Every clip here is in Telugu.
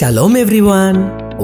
షలోమ్ ఎవ్రీవాన్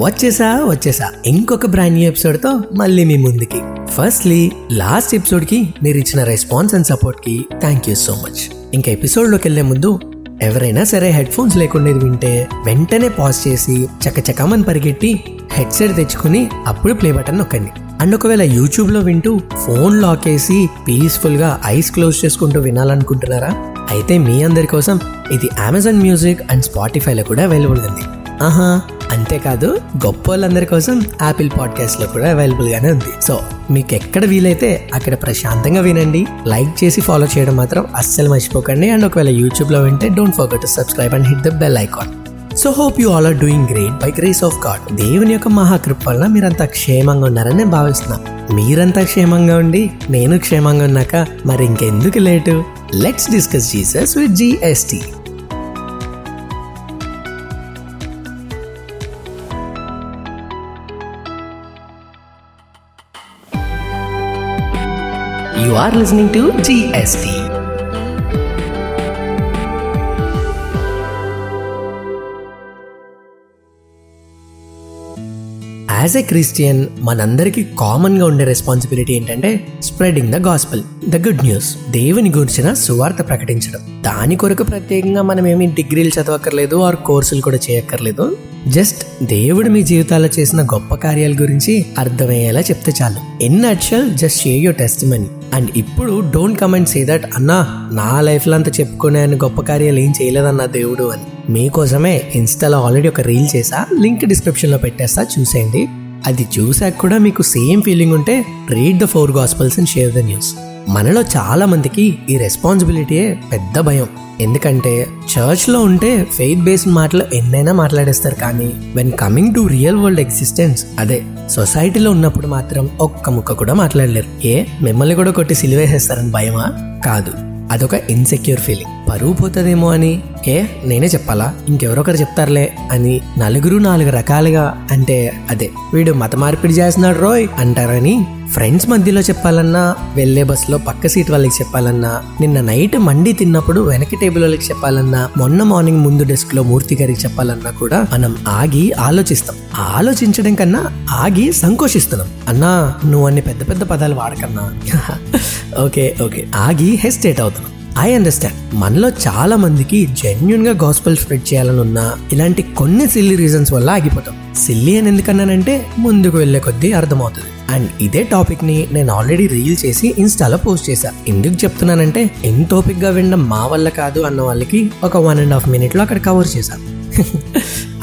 వచ్చేసా వచ్చేసా. ఇంకొక బ్రాండ్ న్యూ ఎపిసోడ్తో మళ్ళీ మీ ముందుకి. ఫస్ట్లీ లాస్ట్ ఎపిసోడ్కి మీరు ఇచ్చిన రెస్పాన్స్ అండ్ సపోర్ట్కి థ్యాంక్ యూ సో మచ్ ఇంకా ఎపిసోడ్లోకి వెళ్ళే ముందు ఎవరైనా సరే హెడ్ ఫోన్స్ లేకుండా వింటే వెంటనే పాజ్ చేసి చకచకమని పరిగెట్టి హెడ్సెట్ తెచ్చుకుని అప్పుడు ప్లే బటన్ నొక్కండి. అండ్ ఒకవేళ యూట్యూబ్లో వింటూ ఫోన్ లాక్ వేసి పీస్ఫుల్గా ఐస్ క్లోజ్ చేసుకుంటూ వినాలనుకుంటున్నారా? అయితే మీ అందరి కోసం ఇది అమెజాన్ మ్యూజిక్ అండ్ స్పాటిఫైలో కూడా అవైలబుల్ ఉంది. ఆహా అంతేకాదు గొప్ప వాళ్ళందరి కోసం యాపిల్ పాడ్కాస్ట్లో కూడా అవైలబుల్ గానే ఉంది. సో మీకు ఎక్కడ వీలైతే అక్కడ ప్రశాంతంగా వినండి. లైక్ చేసి ఫాలో చేయడం మాత్రం అస్సలు మర్చిపోకండి. అండ్ ఒకవేళ యూట్యూబ్లో వింటే don't forget to subscribe and hit the bell icon. So hope you all are doing great by grace of God. దేవుని యొక్క మహాకృప వల్ల మీరంతా క్షేమంగా ఉన్నారని నేను భావిస్తున్నాను మీరంతా క్షేమంగా ఉండి నేను క్షేమంగా ఉన్నాక మరి ఇంకెందుకు late let's discuss Jesus with GST you are listening to GST as a Christian మనందరికీ కామన్గా ఉండే రెస్పాన్సిబిలిటీ ఏంటంటే spreading the gospel the good news దేవుని గురించిన సువార్త ప్రకటించడం. దాని కొరకు ప్రత్యేకంగా మనం ఏమి డిగ్రీలు చదవక్కర్లేదు ఆర్ కోర్సులు కూడా చేయక్కర్లేదు. జస్ట్ దేవుడు మీ జీవితాల్లో చేసిన గొప్ప కార్యాల గురించి అర్థమయ్యేలా చెప్తే చాలు. In nutshell just share your testimony and ఇప్పుడు డోంట్ కమెంట్ సే దట్ అన్నా నా లైఫ్లో అంతా చెప్పుకునే గొప్ప కార్యాలు ఏం చేయలేదన్నా దేవుడు అని. మీకోసమే ఇన్స్టాలో ఆల్రెడీ ఒక రీల్ చేసా లింక్ డిస్క్రిప్షన్లో పెట్టేస్తా చూసేయండి. అది చూసాక కూడా మీకు సేమ్ ఫీలింగ్ ఉంటే read the four gospels and share the news. మనలో చాలా మందికి ఈ రెస్పాన్సిబిలిటీయే పెద్ద భయం. ఎందుకంటే చర్చ్లో ఉంటే ఫెయిత్ బేస్డ్ మాటలు ఎన్నైనా మాట్లాడేస్తారు కానీ when coming to real world existence అదే సొసైటీలో ఉన్నప్పుడు మాత్రం ఒక్క ముక్క కూడా మాట్లాడలేరు. ఏ మిమ్మల్ని కూడా కొట్టి సిలివేసేస్తారని భయమా? కాదు. అదొక ఇన్సెక్యూర్ ఫీలింగ్ పరువు పోతుందేమో అని ఏ నేనే చెప్పాలా? ఇంకెవరొకరు చెప్తారులే అని నలుగురు నాలుగు రకాలుగా అంటే అదే వీడు మత మార్పిడి చేస్తున్నాడు రోయ్ అంటారని ఫ్రెండ్స్ మధ్యలో చెప్పాలన్నా వెళ్ళే బస్సులో పక్క సీట్ వాళ్ళకి చెప్పాలన్నా నిన్న నైట్ మండి తిన్నప్పుడు వెనక టేబుల్ వాళ్ళకి చెప్పాలన్నా మొన్న మార్నింగ్ ముందు డెస్క్లో మూర్తి గారికి చెప్పాలన్నా కూడా మనం ఆగి ఆలోచిస్తాం. ఆలోచించడం కన్నా ఆగి సంకోచిస్తున్నాం. అన్నా నువ్వు అన్ని పెద్ద పెద్ద పదాలు వాడకన్నా. Okay okay. ఆగి హెస్టేట్ అవుతున్నాం. ఐ అండర్స్టాండ్ మనలో చాలా మందికి జెన్యున్గా గాస్పల్ స్ప్రెడ్ చేయాలని ఉన్నా ఇలాంటి కొన్ని సిల్లీ రీజన్స్ వల్ల ఆగిపోతాం. సిల్లీ అని ఎందుకన్నానంటే ముందుకు వెళ్ళే కొద్దీ అర్థమవుతుంది. అండ్ ఇదే టాపిక్ని నేను ఆల్రెడీ రీల్ చేసి ఇన్స్టాలో పోస్ట్ చేశా. ఎందుకు చెప్తున్నానంటే ఎంత టాపిక్గా వినడం మా వల్ల కాదు అన్న వాళ్ళకి ఒక వన్ అండ్ హాఫ్ మినిట్లో అక్కడ కవర్ చేశాను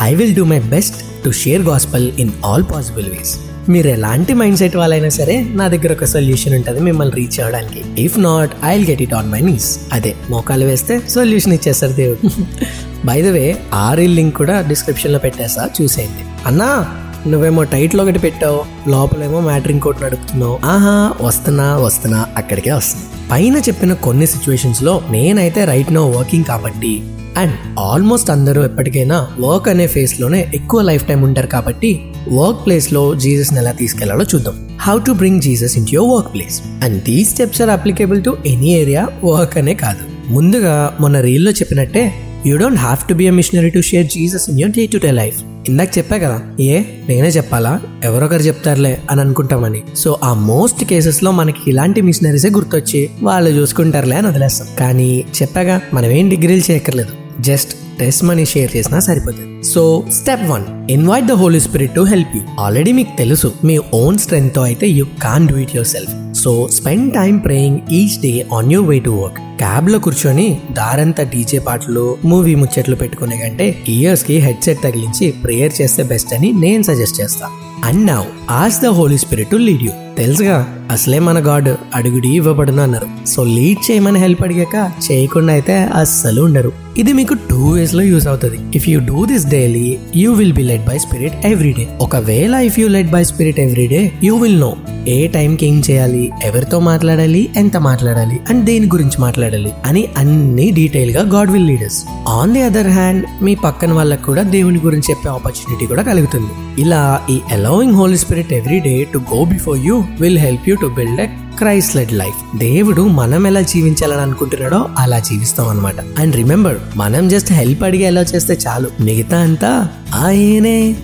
I will do my best to share gospel in all possible ways మీరు ఎలాంటి మైండ్ సెట్ వాళ్ళైనా సరే నా దగ్గర ఒక సొల్యూషన్ ఉంటుంది మిమ్మల్ని రీచ్ అవ్వడానికి. If not I will get it on my knees అదే మోకాలు వేస్తే సొల్యూషన్ ఇచ్చేస్తారు దేవుడు. బై ద వే ఆ రీల్ లింక్ కూడా డిస్క్రిప్షన్లో పెట్టేస్తా చూసేయండి. అన్నా నువ్వేమో టైట్లో ఒకటి పెట్టావు లోపలేమో మ్యాటరింగ్ కోట్ నడుపుతున్నావు. ఆహా వస్తున్నా వస్తున్నా అక్కడికే వస్తుంది పైన చెప్పిన కొన్ని సిచ్యువేషన్స్లో నేనైతే రైట్ నో వర్కింగ్ కాబట్టి అండ్ ఆల్మోస్ట్ అందరూ ఎప్పటికైనా వర్క్ అనే ఫేస్లోనే ఎక్కువ లైఫ్ టైం ఉంటారు కాబట్టి వర్క్ ప్లేస్లో జీసస్ ఎలా తీసుకెళ్ళాలో చూద్దాం. How to bring Jesus in your work place and these steps are applicable to any area work అనే కాదు. ముందుగా మొన్న రీల్లో చెప్పినట్టే you don't have to be a missionary to share Jesus in your day to day life ఇందాక చెప్పా కదా. ఏ నేనే చెప్పాలా? ఎవరొకరు చెప్తారులే అని అనుకుంటామని. సో ఆ మోస్ట్ కేసెస్లో మనకి ఇలాంటి మిషనరీసే గుర్తొచ్చి వాళ్ళు చూసుకుంటారులే అని వదిలేస్తాం. కానీ చెప్పాగా మనం ఏం డిగ్రీలు చేయక్కర్లేదు. జస్ట్ టెస్ట్ మనీ షేర్ చేసినా సరిపోతుంది. So step one invite the holy spirit to help you already మీకు తెలుసు మీ ఓన్ స్ట్రెంగ్త్తో అయితే you can do it yourself so spend time praying each day on your way to work క్యాబ్లో కూర్చొని దారంతా డీజే పాటలు మూవీ ముచ్చట్లు పెట్టుకునే కంటే ఇయర్స్కి హెడ్సెట్ తగిలించి ప్రేయర్ చేస్తే బెస్ట్ అని నేను సజెస్ట్ చేస్తా. And now ask the Holy Spirit to lead you తెలుసుగా అసలే మన గాడ్ అడుగుడి ఇవ్వబడును అన్నారు. సో లీడ్ చేయమని హెల్ప్ అడిగాక చేయకుండా అయితే అస్సలు ఉండరు. ఇది మీకు టూ వేస్లో యూస్ అవుతుంది. If you do this daily you will be led by spirit every day ఒకవేళ if you led by spirit every day you will know ఏ టైంకి ఏం చేయాలి ఎవరితో మాట్లాడాలి ఎంత మాట్లాడాలి అండ్ దేని గురించి మాట్లాడాలి అని అన్ని డీటెయిల్గా God will leaders on the other hand మీ పక్కన వాళ్ళకు కూడా దేవుని గురించి చెప్పే ఆపర్చునిటీ కూడా కలుగుతుంది. ఇలా ఈ allowing holy spirit every day to go before you will help you to build a Christ led life దేవుడు మనం ఎలా జీవించాలని అనుకుంటున్నాడో అలా జీవిస్తాం అనమాట అండ్ రిమెంబర్ మనం జస్ట్ హెల్ప్ అడిగి ఎలా చేస్తే చాలు. మిగతా అంతా ఆయనే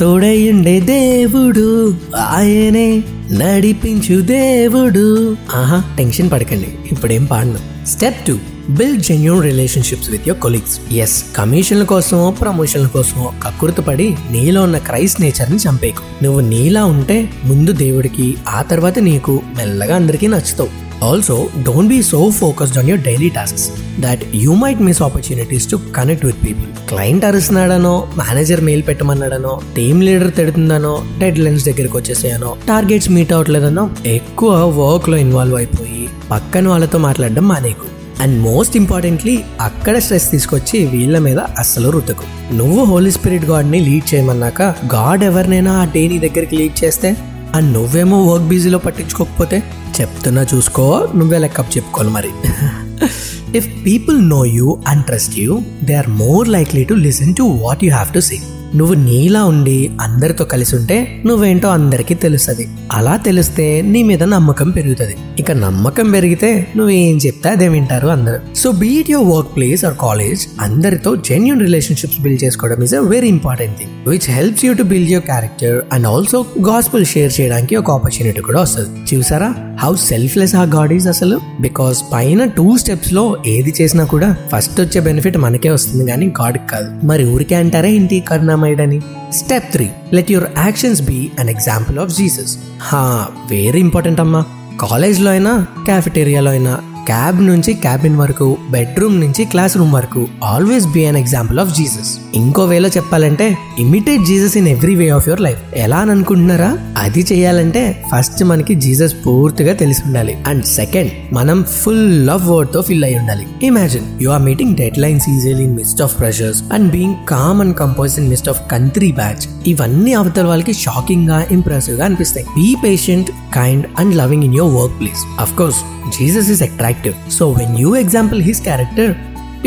తోడయ్యుండే దేవుడు ఆయనే నడిపించు దేవుడు. ఆహా టెన్షన్ పడకండి ఇప్పుడేం పాడను. Step two build genuine relationships with your colleagues yes కమిషన్ల కోసమో ప్రమోషన్ల కోసమో కక్కుర్తపడి నీలో ఉన్న క్రైస్ట్ నేచర్ని చంపేకు నువ్వు నీలా ఉంటే ముందు దేవుడికి ఆ తర్వాత నీకు మెల్లగా అందరికీ నచ్చుతావు. Also don't be so focused on your daily tasks that you might miss opportunities to connect with people client అరుస్తున్నాడనో manager mail పెట్టమన్నాడనో టీమ్ లీడర్ తిడుతుందనో డెడ్ లైన్స్ దగ్గరికి వచ్చేసాయనో టార్గెట్స్ మీట్ అవ్వట్లేదనో ఎక్కువ వర్క్లో ఇన్వాల్వ్ అయిపోయి పక్కన వాళ్ళతో మాట్లాడడం మానేకు అండ్ మోస్ట్ ఇంపార్టెంట్లీ అక్కడ స్ట్రెస్ తీసుకొచ్చి వీళ్ళ మీద అస్సలు రుతకు నువ్వు హోలీ స్పిరిట్ గాడ్ని లీడ్ చేయమన్నాక గాడ్ ఎవరినైనా ఆ డే నీ దగ్గరికి లీడ్ చేస్తే? అండ్ నువ్వేమో వర్క్ బిజీలో పట్టించుకోకపోతే? చెప్తున్నా చూసుకో నువ్వే లెక్కప్ చెప్పుకోవాలి మరి. If people know you and trust you they are more likely to listen to what you have to see నువ్వు నీలా ఉండి అందరితో కలిసి ఉంటే నువ్వేంటో అందరికీ తెలుస్తుంది. అలా తెలిస్తే నీ మీద నమ్మకం పెరుగుతుంది. ఇక నమ్మకం పెరిగితే నువ్వేం చెప్తే అదే వింటారు అందరు. So be it your workplace or college. అందరితో జెన్యున్ రిలేషన్షిప్స్ బిల్డ్ చేసుకోవడం is a very important thing which helps you to build your character and also gospel share చేయడానికి ఒక ఆపర్చునిటీ కూడా వస్తుంది. చూసారా? How selfless a god is అసలు? బికాస్ పైన టూ స్టెప్స్లో ఏది చేసినా కూడా ఫస్ట్ వచ్చే బెనిఫిట్ మనకే వస్తుంది కానీ గాడ్ కాదు. మరి ఊరికే అంటారా ఏంటి? కరుణామయుడని step three let your actions be an example of Jesus హా వెరీ ఇంపార్టెంట్ అమ్మా. కాలేజ్లో అయినా క్యాఫిటేరియాలో అయినా క్యాబ్ నుంచి క్యాబిన్ వరకు బెడ్రూమ్ నుంచి క్లాస్ రూమ్ వరకు always be an example of Jesus. ఇంకో వేలో చెప్పాలంటే imitate Jesus in every way of your life. ఎలా అని అనుకుంటున్నారా? అది చేయాలంటే ఫస్ట్ మనకి జీసస్ పూర్తిగా తెలిసి ఉండాలి. అండ్ సెకండ్ మనం ఫుల్ ఆఫ్ వర్డ్తో ఫిల్ అయి ఉండాలి. Imagine you are meeting deadlines easily in midst of pressures and being calm and composed in midst of country batch ఇవన్నీ అవతల వాళ్ళకి షాకింగ్గా ఇంప్రెసివ్గా అనిపిస్తాయి. Be patient kind and loving in your work place. Of course Jesus is attract attractive. So when you example his character,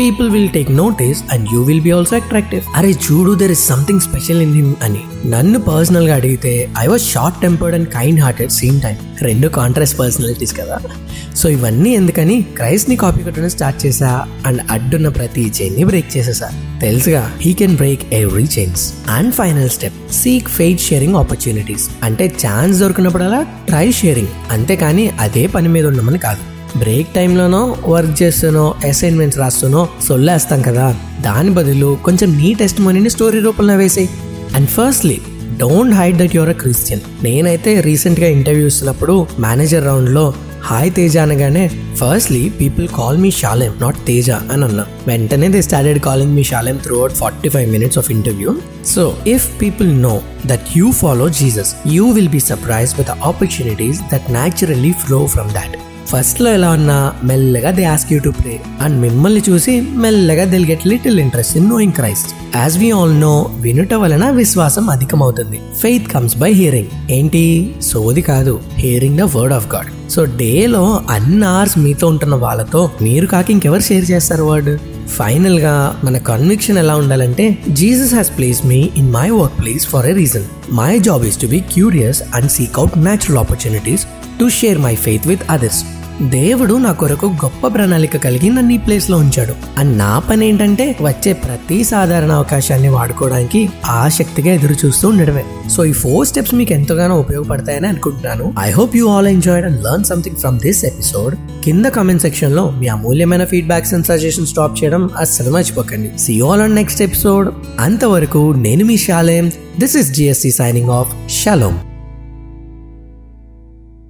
people will take notice and you will be also attractive అరే చూడు there is something special in him అని. నన్ను పర్సనల్గా అడిగితే I was short tempered and kind hearted same time రెండు కాంట్రాస్ట్ పర్సనాలిటీస్ కదా. సో ఇవన్నీ ఎందుకని క్రైస్ట్ని కాపీ కొట్టడం స్టార్ట్ చేసా అండ్ అడ్డున్న ప్రతి చైన్ని బ్రేక్ చేసేసా తెలుసుగా he can break every chains and final step seek faith sharing opportunities అంటే ఛాన్స్ దొరికినప్పుడల్లా ట్రై షేరింగ్ అంతేకాని అదే పని మీద ఉండమని కాదు. బ్రేక్ టైంలోనో వర్క్ చేస్తూనో అసైన్మెంట్స్ రాస్తూనో సొల్లేస్తాం కదా. దాని బదులు కొంచెం నీ టెస్ట్ మనీని స్టోరీ రూపంలో వేసేయి. And firstly don't hide that your a Christian నేనైతే రీసెంట్గా ఇంటర్వ్యూ ఇస్తున్నప్పుడు మేనేజర్ రౌండ్లో హాయ్ తేజ అనగానే firstly people call me Shalem not Teja అని అన్నా. వెంటనే they started calling me Shalem throughout forty five minutes of interview so if people know that you follow Jesus you will be surprise with opportunities that naturally flow from that ఫస్ట్లో ఎలా ఉన్నా మెల్లగా they ask you to pray and మిమ్మల్ని చూసి మెల్లగా they'll get little interest in knowing Christ. As we all know వినుట వలన విశ్వాసం అధికమవుతుంది. ఫెయిత్ కమ్స్ బై హియరింగ్ ఏంటి? సోది కాదు. Hearing the word of god so డేలో అన్ని అవర్స్ మీతో ఉంటున్న వాళ్ళతో మీరు కాక ఇంకెవరు షేర్ చేస్తారు వర్డ్ ఫైనల్గా మన కన్విక్షన్ ఎలా ఉండాలంటే Jesus has place me in my workplace for a reason my job is to be curious and seek out natural opportunities to share my faith with others దేవుడు నా కొరకు గొప్ప ప్రణాళిక కలిగి నన్ను ఈ ప్లేస్లో ఉంచాడు. అని నా పని ఏంటంటే వచ్చే ప్రతి సాధారణ అవకాశాన్ని వాడుకోవడానికి ఆసక్తిగా ఎదురు చూస్తూ ఉండడమే. సో ఈ ఫోర్ స్టెప్స్ మీకు ఎంతగానో ఉపయోగపడతాయని అనుకుంటున్నాను. I hope you all enjoyed and learn something from this episode కింద కామెంట్ సెక్షన్లో మీ అమూల్యమైన ఫీడ్బ్యాక్స్ అండ్ సజెషన్స్ డ్రాప్ చేయడం అస్సలు మర్చిపోకండి. See all on next episode అంతవరకు నేను మీ Shalem. This is GSC signing off shalom